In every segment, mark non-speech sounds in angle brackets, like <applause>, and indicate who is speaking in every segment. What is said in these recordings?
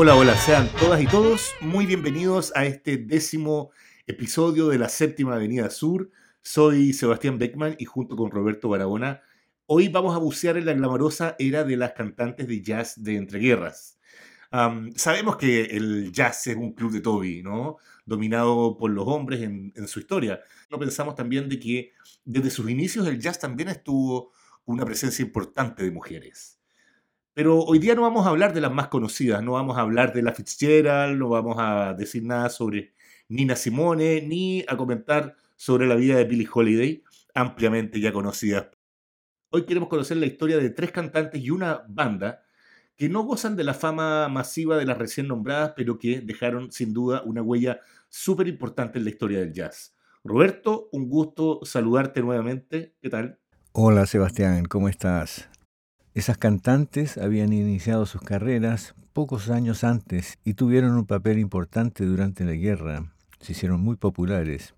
Speaker 1: Hola, hola, sean todas y todos muy bienvenidos a este décimo episodio de la séptima Avenida Sur. Soy Sebastián Beckman y junto con Roberto Barahona, hoy vamos a bucear en la glamorosa era de las cantantes de jazz de entreguerras. sabemos que el jazz es un club de Toby, ¿no? Dominado por los hombres en, en su historia. No pensamos también de que desde sus inicios el jazz también estuvo una presencia importante de mujeres. Pero hoy día no vamos a hablar de las más conocidas, no vamos a hablar de la Fitzgerald, no vamos a decir nada sobre Nina Simone, ni a comentar sobre la vida de Billie Holiday, ampliamente ya conocida. Hoy queremos conocer la historia de tres cantantes y una banda que no gozan de la fama masiva de las recién nombradas, pero que dejaron sin duda una huella súper importante en la historia del jazz. Roberto, un gusto saludarte nuevamente. ¿Qué tal?
Speaker 2: Hola Sebastián, ¿cómo estás? Esas cantantes habían iniciado sus carreras pocos años antes y tuvieron un papel importante durante la guerra. Se hicieron muy populares.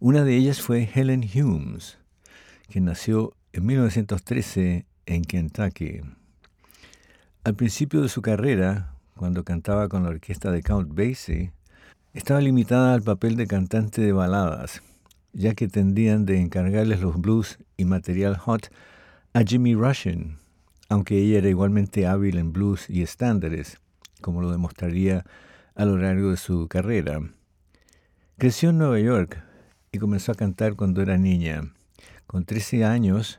Speaker 2: Una de ellas fue Helen Humes, que nació en 1913 en Kentucky. Al principio de su carrera, cuando cantaba con la orquesta de Count Basie, estaba limitada al papel de cantante de baladas, ya que tendían de encargarles los blues y material hot a Jimmy Rushing, aunque ella era igualmente hábil en blues y estándares, como lo demostraría a lo largo de su carrera. Creció en Nueva York y comenzó a cantar cuando era niña. Con 13 años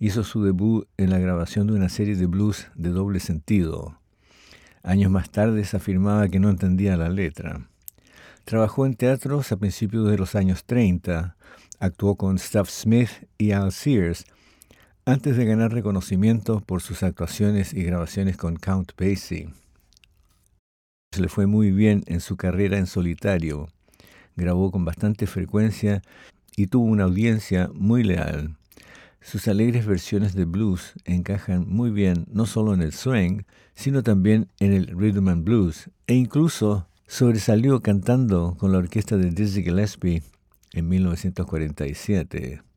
Speaker 2: hizo su debut en la grabación de una serie de blues de doble sentido. Años más tarde se afirmaba que no entendía la letra. Trabajó en teatros a principios de los años 30, actuó con Stuff Smith y Al Sears, antes de ganar reconocimiento por sus actuaciones y grabaciones con Count Basie. Se le fue muy bien en su carrera en solitario, grabó con bastante frecuencia y tuvo una audiencia muy leal. Sus alegres versiones de blues encajan muy bien no solo en el swing, sino también en el rhythm and blues e incluso Sobresalió cantando con la orquesta de Dizzy Gillespie en 1947.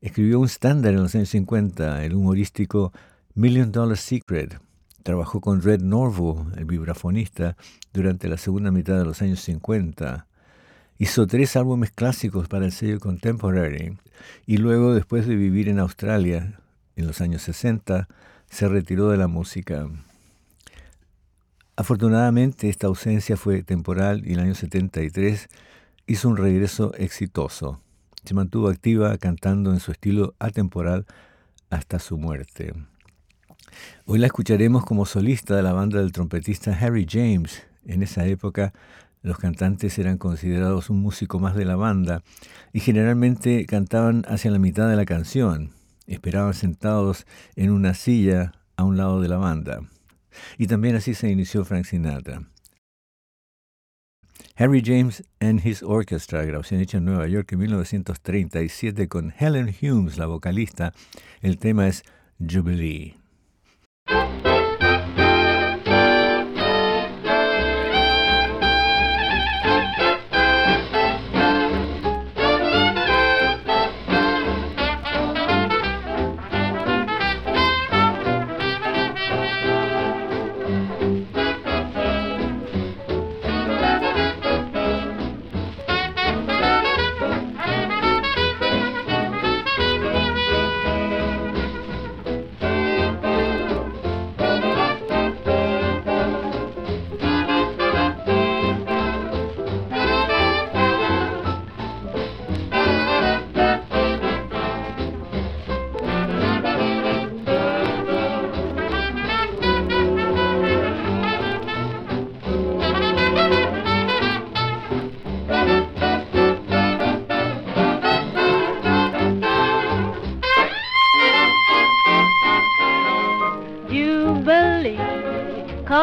Speaker 2: Escribió un estándar en los años 50, el humorístico Million Dollar Secret. Trabajó con Red Norvo, el vibrafonista, durante la segunda mitad de los años 50. Hizo tres álbumes clásicos para el sello Contemporary y luego, después de vivir en Australia en los años 60, se retiró de la música. Afortunadamente esta ausencia fue temporal y el año 73 hizo un regreso exitoso. Se mantuvo activa cantando en su estilo atemporal hasta su muerte. Hoy la escucharemos como solista de la banda del trompetista Harry James. En esa época los cantantes eran considerados un músico más de la banda y generalmente cantaban hacia la mitad de la canción. Esperaban sentados en una silla a un lado de la banda. Y también así se inició Frank Sinatra. Harry James and His Orchestra, grabación hecha en Nueva York en 1937 con Helen Humes, la vocalista. El tema es Jubilee.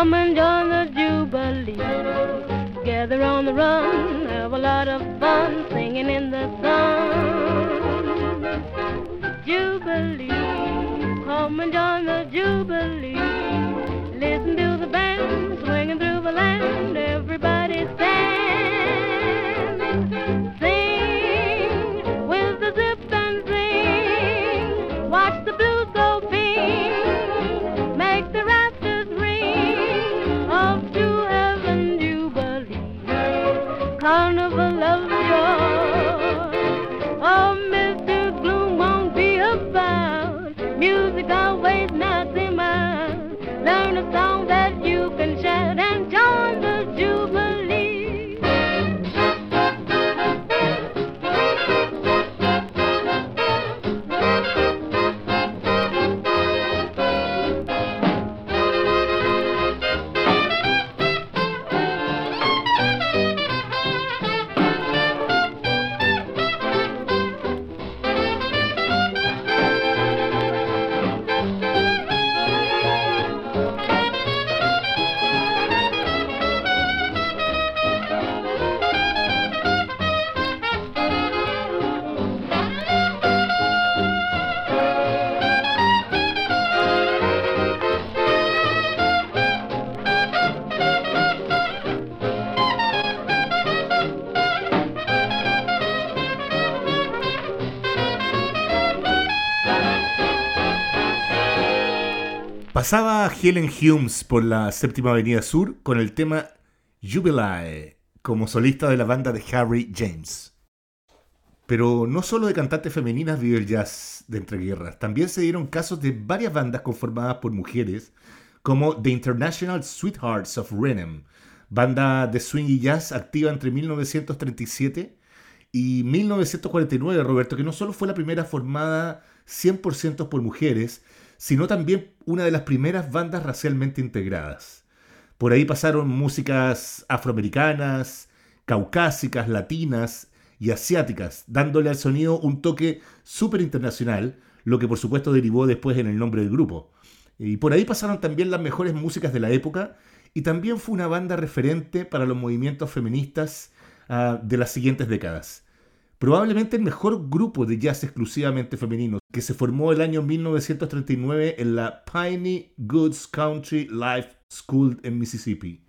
Speaker 3: Come and join the Jubilee. Gather on the run, have a lot of fun singing in the sun.
Speaker 1: Pasaba Helen Humes por la séptima avenida sur con el tema Jubilee como solista de la banda de Harry James. Pero no solo de cantantes femeninas vive el jazz de entreguerras, también se dieron casos de varias bandas conformadas por mujeres, como The International Sweethearts of Rhythm, banda de swing y jazz activa entre 1937 y 1949, Roberto, que no solo fue la primera formada 100% por mujeres, sino también una de las primeras bandas racialmente integradas. Por ahí pasaron músicas afroamericanas, caucásicas, latinas y asiáticas, dándole al sonido un toque súper internacional, lo que por supuesto derivó después en el nombre del grupo. Y por ahí pasaron también las mejores músicas de la época y también fue una banda referente para los movimientos feministas uh, de las siguientes décadas probablemente el mejor grupo de jazz exclusivamente femenino, que se formó el año 1939 en la Piney Goods Country Life School en Mississippi,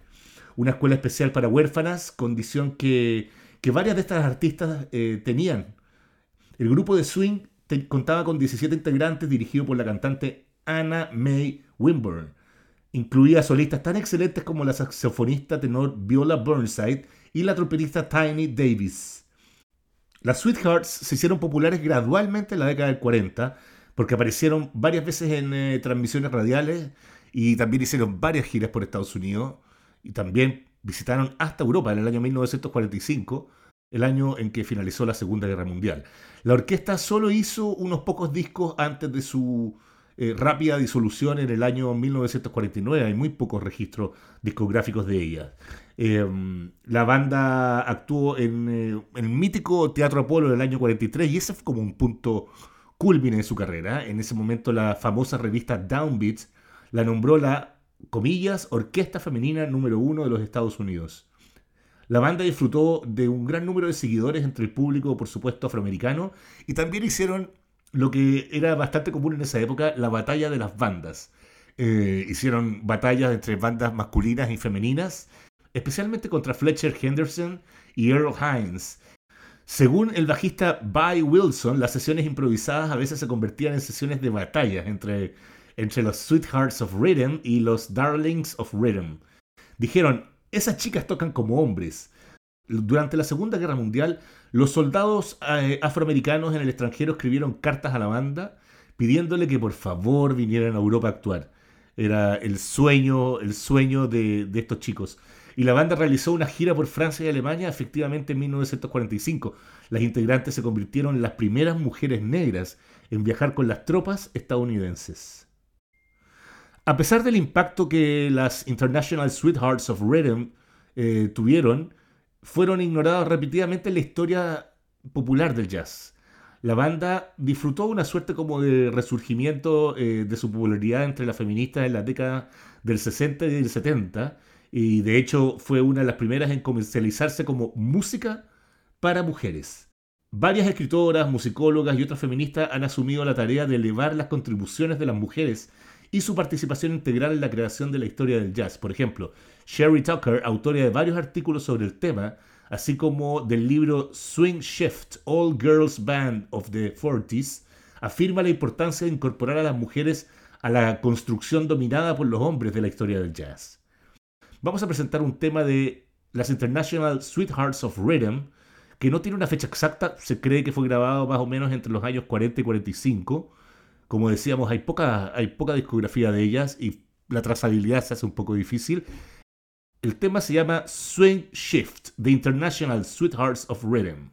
Speaker 1: una escuela especial para huérfanas, condición que, que varias de estas artistas eh, tenían. El grupo de swing contaba con 17 integrantes dirigido por la cantante Anna May Winburn. Incluía solistas tan excelentes como la saxofonista tenor Viola Burnside y la trompetista Tiny Davis. Las Sweethearts se hicieron populares gradualmente en la década del 40 porque aparecieron varias veces en eh, transmisiones radiales y también hicieron varias giras por Estados Unidos y también visitaron hasta Europa en el año 1945, el año en que finalizó la Segunda Guerra Mundial. La orquesta solo hizo unos pocos discos antes de su eh, rápida disolución en el año 1949. Hay muy pocos registros discográficos de ella. Em, la banda actuó en, eh, el mítico Teatro Apolo del año 43 y ese fue como un punto culmine en su carrera. En ese momento la famosa revista Downbeats la nombró la, comillas, orquesta femenina número uno de los Estados Unidos. La banda disfrutó de un gran número de seguidores entre el público, por supuesto, afroamericano, y también hicieron lo que era bastante común en esa época, la batalla de las bandas. Eh, hicieron batallas entre bandas masculinas y femeninas, especialmente contra Fletcher Henderson y Earl Hines. Según el bajista By Wilson, las sesiones improvisadas a veces se convertían en sesiones de batalla entre, entre los Sweethearts of Rhythm y los Darlings of Rhythm. Dijeron, esas chicas tocan como hombres. Durante la Segunda Guerra Mundial, los soldados eh, afroamericanos en el extranjero escribieron cartas a la banda pidiéndole que por favor vinieran a Europa a actuar. Era el sueño, el sueño de, estos chicos. Y la banda realizó una gira por Francia y Alemania efectivamente en 1945. Las integrantes se convirtieron en las primeras mujeres negras en viajar con las tropas estadounidenses. A pesar del impacto que las International Sweethearts of Rhythm eh, tuvieron, fueron ignorados repetidamente en la historia popular del jazz. La banda disfrutó una suerte como de resurgimiento eh, de su popularidad entre las feministas en la década del 60 y del 70, y de hecho fue una de las primeras en comercializarse como música para mujeres. Varias escritoras, musicólogas y otras feministas han asumido la tarea de elevar las contribuciones de las mujeres y su participación integral en la creación de la historia del jazz. Por ejemplo, Sherry Tucker, autora de varios artículos sobre el tema, así como del libro Swing Shift, All Girls Band of the 40s, afirma la importancia de incorporar a las mujeres a la construcción dominada por los hombres de la historia del jazz. Vamos a presentar un tema de las International Sweethearts of Rhythm, que no tiene una fecha exacta, se cree que fue grabado más o menos entre los años 40 y 45, como decíamos, hay poca, hay poca discografía de ellas y la trazabilidad se hace un poco difícil. El tema se llama Swing Shift, The International Sweethearts of Rhythm.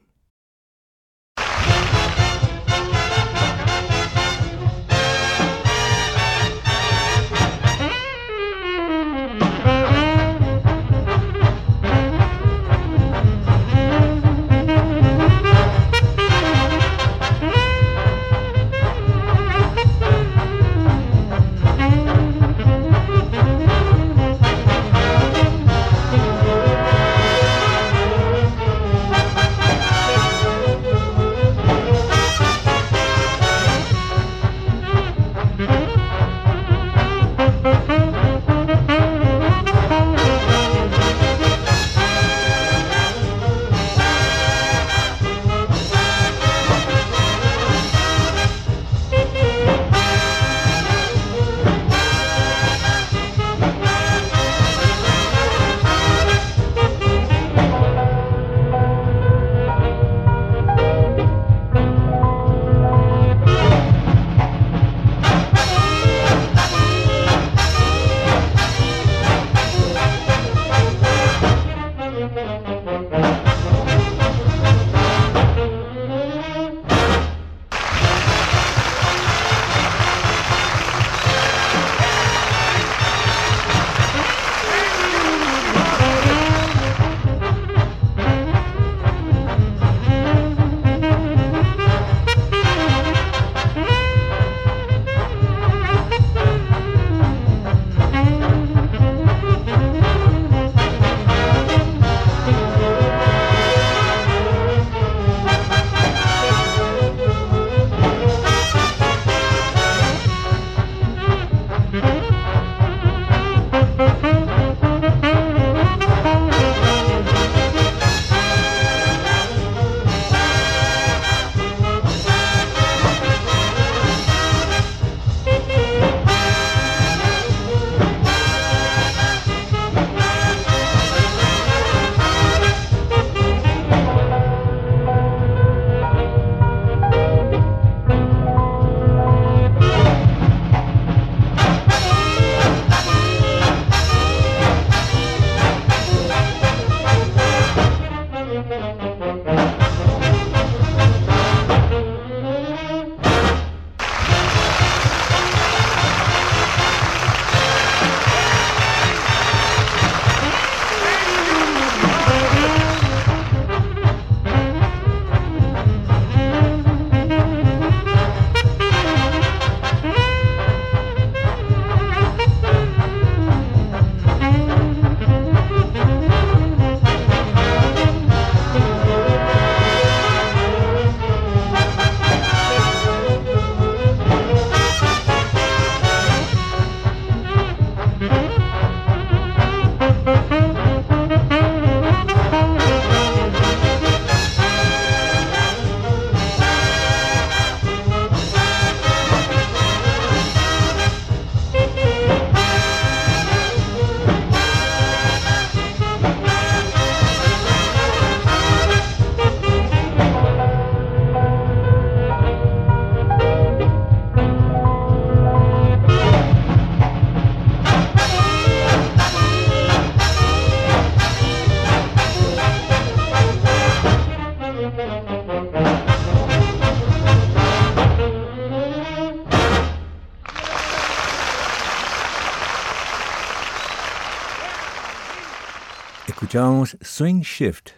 Speaker 2: Escuchábamos Swing Shift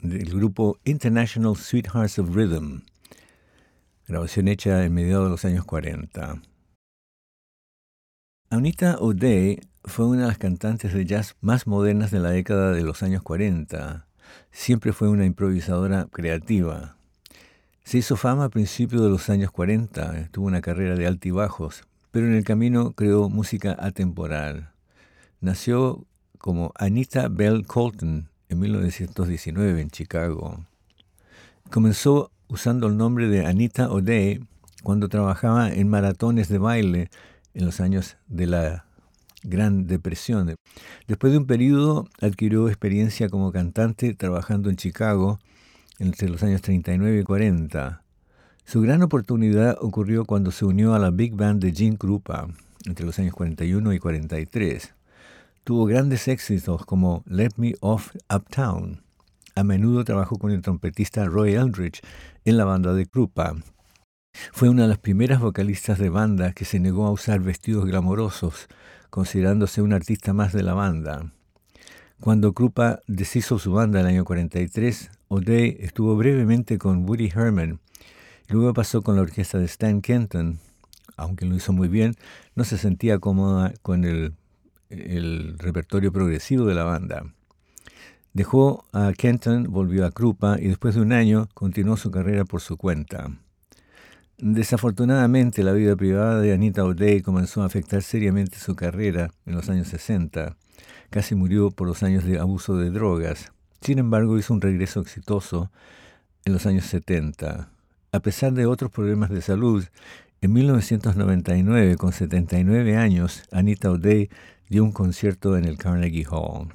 Speaker 2: del grupo International Sweethearts of Rhythm, grabación hecha en mediados de los años 40. Anita O'Day fue una de las cantantes de jazz más modernas de la década de los años 40. Siempre fue una improvisadora creativa. Se hizo fama a principios de los años 40, tuvo una carrera de altibajos, pero en el camino creó música atemporal. Nació como Anita Bell Colton en 1919 en Chicago. Comenzó usando el nombre de Anita O'Day cuando trabajaba en maratones de baile en los años de la Gran Depresión. Después de un periodo adquirió experiencia como cantante trabajando en Chicago entre los años 39 y 40. Su gran oportunidad ocurrió cuando se unió a la Big Band de Gene Krupa entre los años 41 y 43. Tuvo grandes éxitos como Let Me Off Uptown. A menudo trabajó con el trompetista Roy Eldridge en la banda de Krupa. Fue una de las primeras vocalistas de banda que se negó a usar vestidos glamorosos, considerándose un artista más de la banda. Cuando Krupa deshizo su banda en el año 43, O'Day estuvo brevemente con Woody Herman. Luego pasó con la orquesta de Stan Kenton. Aunque lo hizo muy bien, no se sentía cómoda con el, el repertorio progresivo de la banda. Dejó a Kenton, volvió a Krupa y después de un año continuó su carrera por su cuenta. Desafortunadamente, la vida privada de Anita O'Day comenzó a afectar seriamente su carrera en los años 60. Casi murió por los años de abuso de drogas. Sin embargo, hizo un regreso exitoso en los años 70. A pesar de otros problemas de salud, en 1999, con 79 años, Anita O'Day dio un concierto en el Carnegie Hall.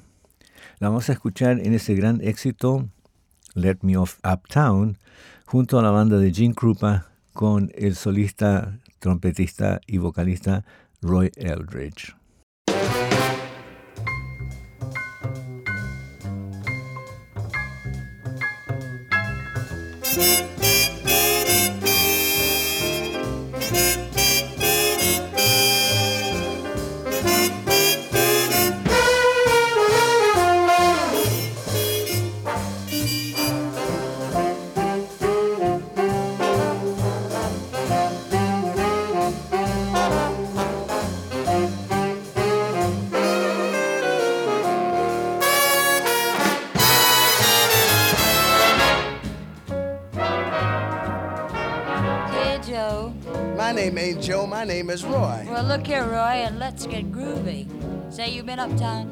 Speaker 2: La vamos a escuchar en ese gran éxito, Let Me Off Uptown, junto a la banda de Gene Krupa con el solista, trompetista y vocalista Roy Eldridge.
Speaker 4: Name is Roy.
Speaker 5: Well, look here, Roy, and let's get groovy. Say you've been uptown?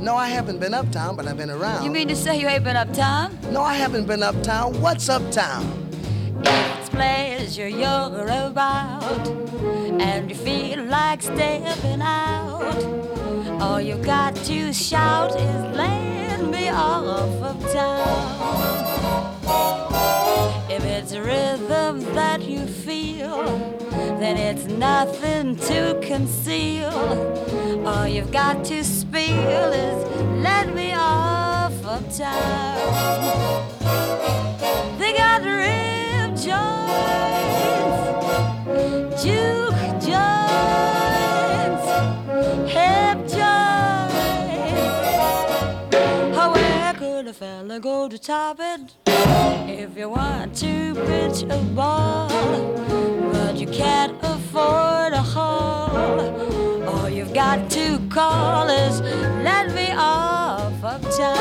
Speaker 4: No, I haven't been uptown, but I've been around.
Speaker 5: You mean to say you ain't been uptown?
Speaker 4: No, I haven't been uptown. What's uptown?
Speaker 5: It's pleasure you're about, and you feel like stepping out. All you got to shout is "Land me off uptown." If it's a rhythm that you feel then it's nothing to conceal. All you've got to spill is let me off uptown. They got rib joints, juke a fella go to top it? If you want to pitch a ball, but you can't afford a hall, all you've got to call is let me off of uptown.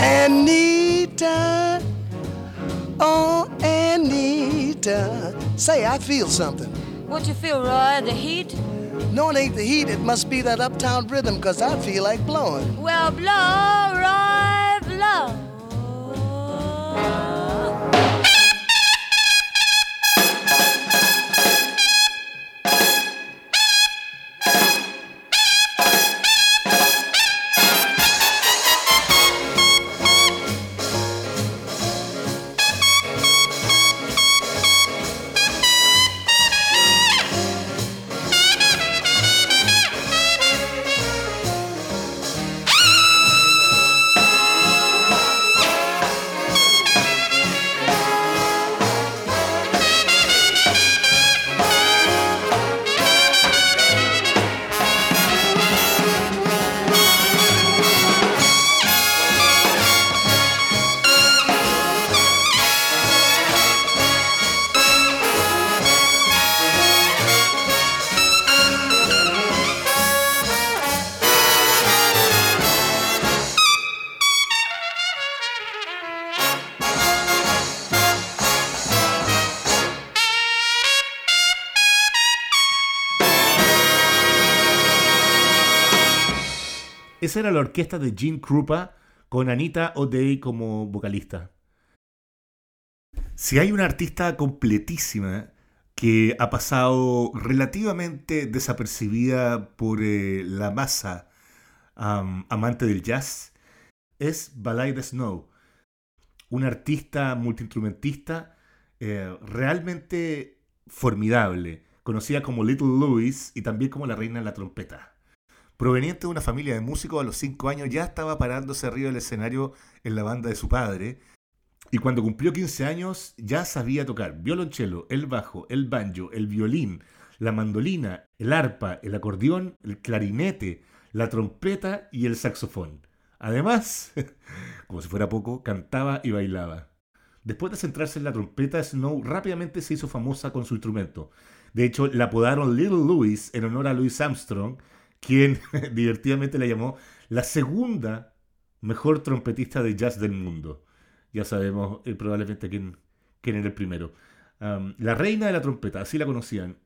Speaker 4: Anita, oh Anita, say I feel something.
Speaker 5: What you feel, Roy? The heat?
Speaker 4: No, it ain't the heat. It must be that uptown rhythm, cause I feel like blowing.
Speaker 5: Well, blow, Roy,
Speaker 1: Esa era la orquesta de Gene Krupa con Anita O'Day como vocalista. Si hay una artista completísima que ha pasado relativamente desapercibida por eh, la masa amante del jazz, es the Snow, una artista multiinstrumentista eh, realmente formidable, conocida como Little Louis y también como la reina de la trompeta. Proveniente de una familia de músicos, a los 5 años ya estaba parándose arriba del escenario en la banda de su padre. Y cuando cumplió 15 años ya sabía tocar violonchelo, el bajo, el banjo, el violín, la mandolina, el arpa, el acordeón, el clarinete, la trompeta y el saxofón. Además, <laughs> como si fuera poco, cantaba y bailaba. Después de centrarse en la trompeta, Snow rápidamente se hizo famosa con su instrumento. De hecho, la apodaron Little Louis en honor a Louis Armstrong, quien <laughs> divertidamente la llamó la segunda mejor trompetista de jazz del mundo. Ya sabemos eh, probablemente quién, era el primero. la reina de la trompeta, así la conocían.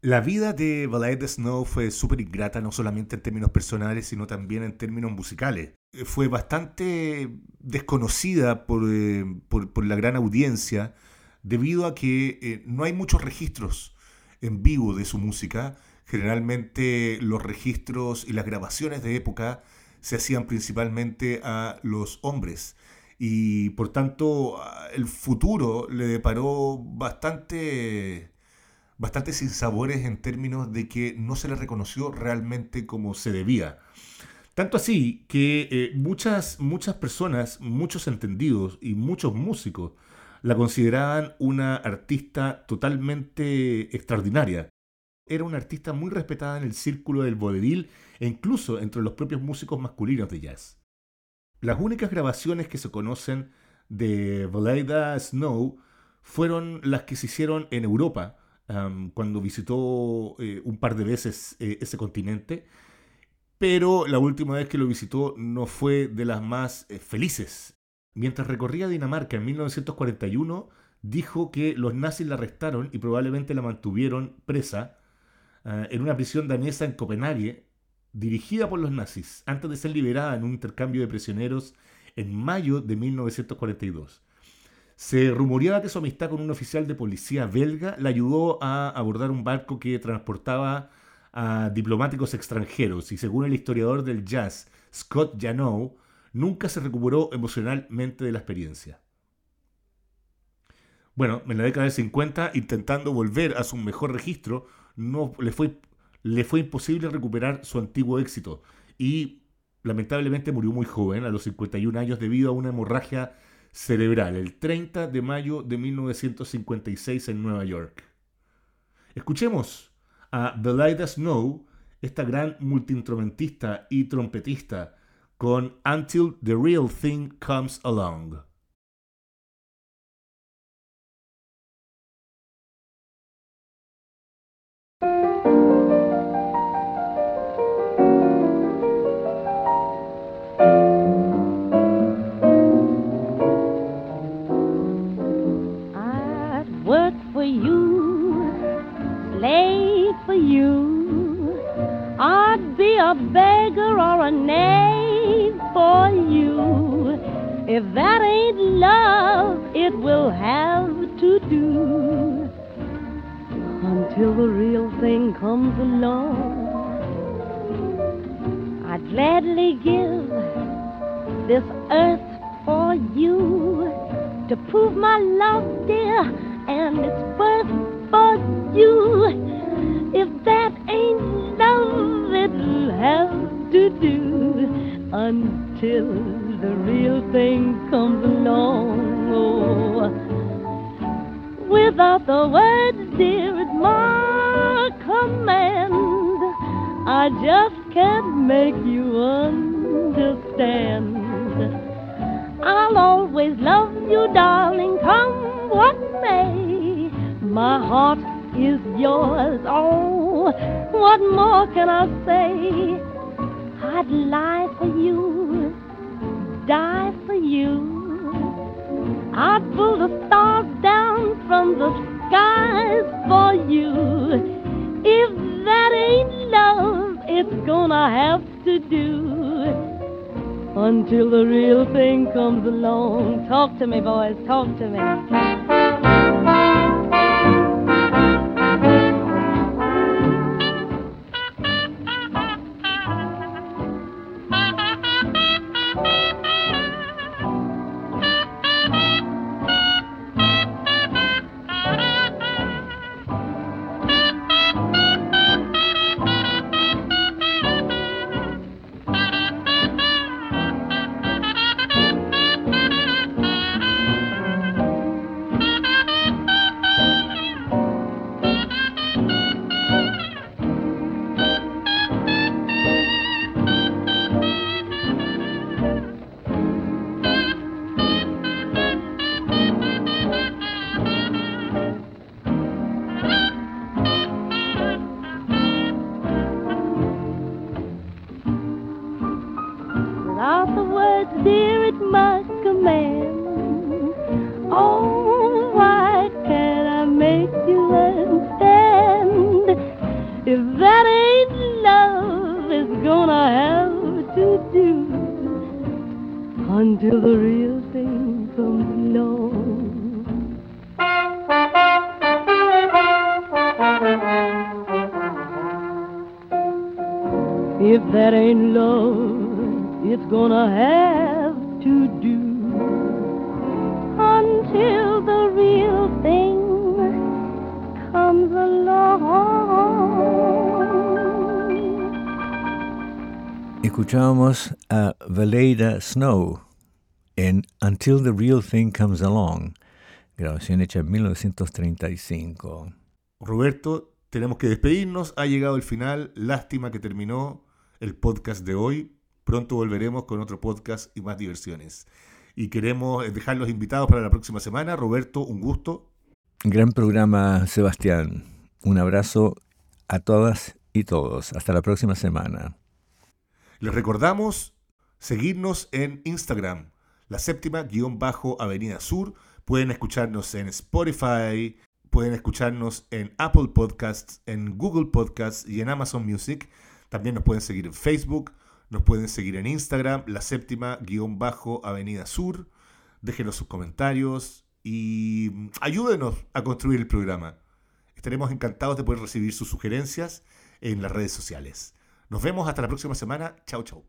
Speaker 1: La vida de Ballet Snow fue súper ingrata, no solamente en términos personales, sino también en términos musicales. Eh, fue bastante desconocida eh, por, por la gran audiencia debido a que no hay muchos registros en vivo de su música Generalmente los registros y las grabaciones de época se hacían principalmente a los hombres y por tanto el futuro le deparó bastante bastante sinsabores en términos de que no se le reconoció realmente como se debía. Tanto así que eh, muchas, muchas personas, muchos entendidos y muchos músicos la consideraban una artista totalmente extraordinaria era una artista muy respetada en el círculo del vodevil e incluso entre los propios músicos masculinos de jazz. Las únicas grabaciones que se conocen de Valeda Snow fueron las que se hicieron en Europa, cuando visitó eh, un par de veces eh, ese continente, pero la última vez que lo visitó no fue de las más eh, felices. Mientras recorría Dinamarca en 1941, dijo que los nazis la arrestaron y probablemente la mantuvieron presa Ah, en una prisión danesa en Copenhague, dirigida por los nazis, antes de ser liberada en un intercambio de prisioneros en mayo de 1942. Se rumoreaba que su amistad con un oficial de policía belga le ayudó a abordar un barco que transportaba a diplomáticos extranjeros y según el historiador del jazz, Scott Janow, nunca se recuperó emocionalmente de la experiencia. Bueno, en la década de 50, intentando volver a su mejor registro, no le fue, le fue imposible recuperar su antiguo éxito y lamentablemente murió muy joven, a los 51 años, debido a una hemorragia cerebral, el 30 de mayo de 1956 en Nueva York. Escuchemos a Belida Snow, esta gran multiinstrumentista y trompetista, con Until the Real Thing Comes Along.
Speaker 6: A beggar or a knave for you. If that ain't love, it will have to do until the real thing comes along. I'd gladly give this earth for you to prove my love, dear, and it's worth for you. Do until the real thing comes along. Oh, without the words, dear, it's my command. I just can't make you understand. I'll always love you, darling, come what may. My heart is yours. Oh, what more can I say? I'd lie for you, die for you. I'd pull the stars down from the skies for you. If that ain't love, it's gonna have to do until the real thing comes along. Talk to me, boys, talk to me. If that ain't love, it's gonna have to do until the real thing comes along. If that ain't love, it's gonna have
Speaker 2: Escuchábamos a Valeida Snow en Until the Real Thing Comes Along, grabación hecha en 1935.
Speaker 1: Roberto, tenemos que despedirnos. Ha llegado el final. Lástima que terminó el podcast de hoy. Pronto volveremos con otro podcast y más diversiones. Y queremos dejar los invitados para la próxima semana. Roberto, un gusto.
Speaker 2: Gran programa, Sebastián. Un abrazo a todas y todos. Hasta la próxima semana.
Speaker 1: Les recordamos seguirnos en Instagram, la séptima guion bajo Avenida Sur. Pueden escucharnos en Spotify, pueden escucharnos en Apple Podcasts, en Google Podcasts y en Amazon Music. También nos pueden seguir en Facebook, nos pueden seguir en Instagram, la séptima guion bajo Avenida Sur. Déjenos sus comentarios y mm, ayúdenos a construir el programa. Estaremos encantados de poder recibir sus sugerencias en las redes sociales. Nos vemos hasta la próxima semana. Chau, chau.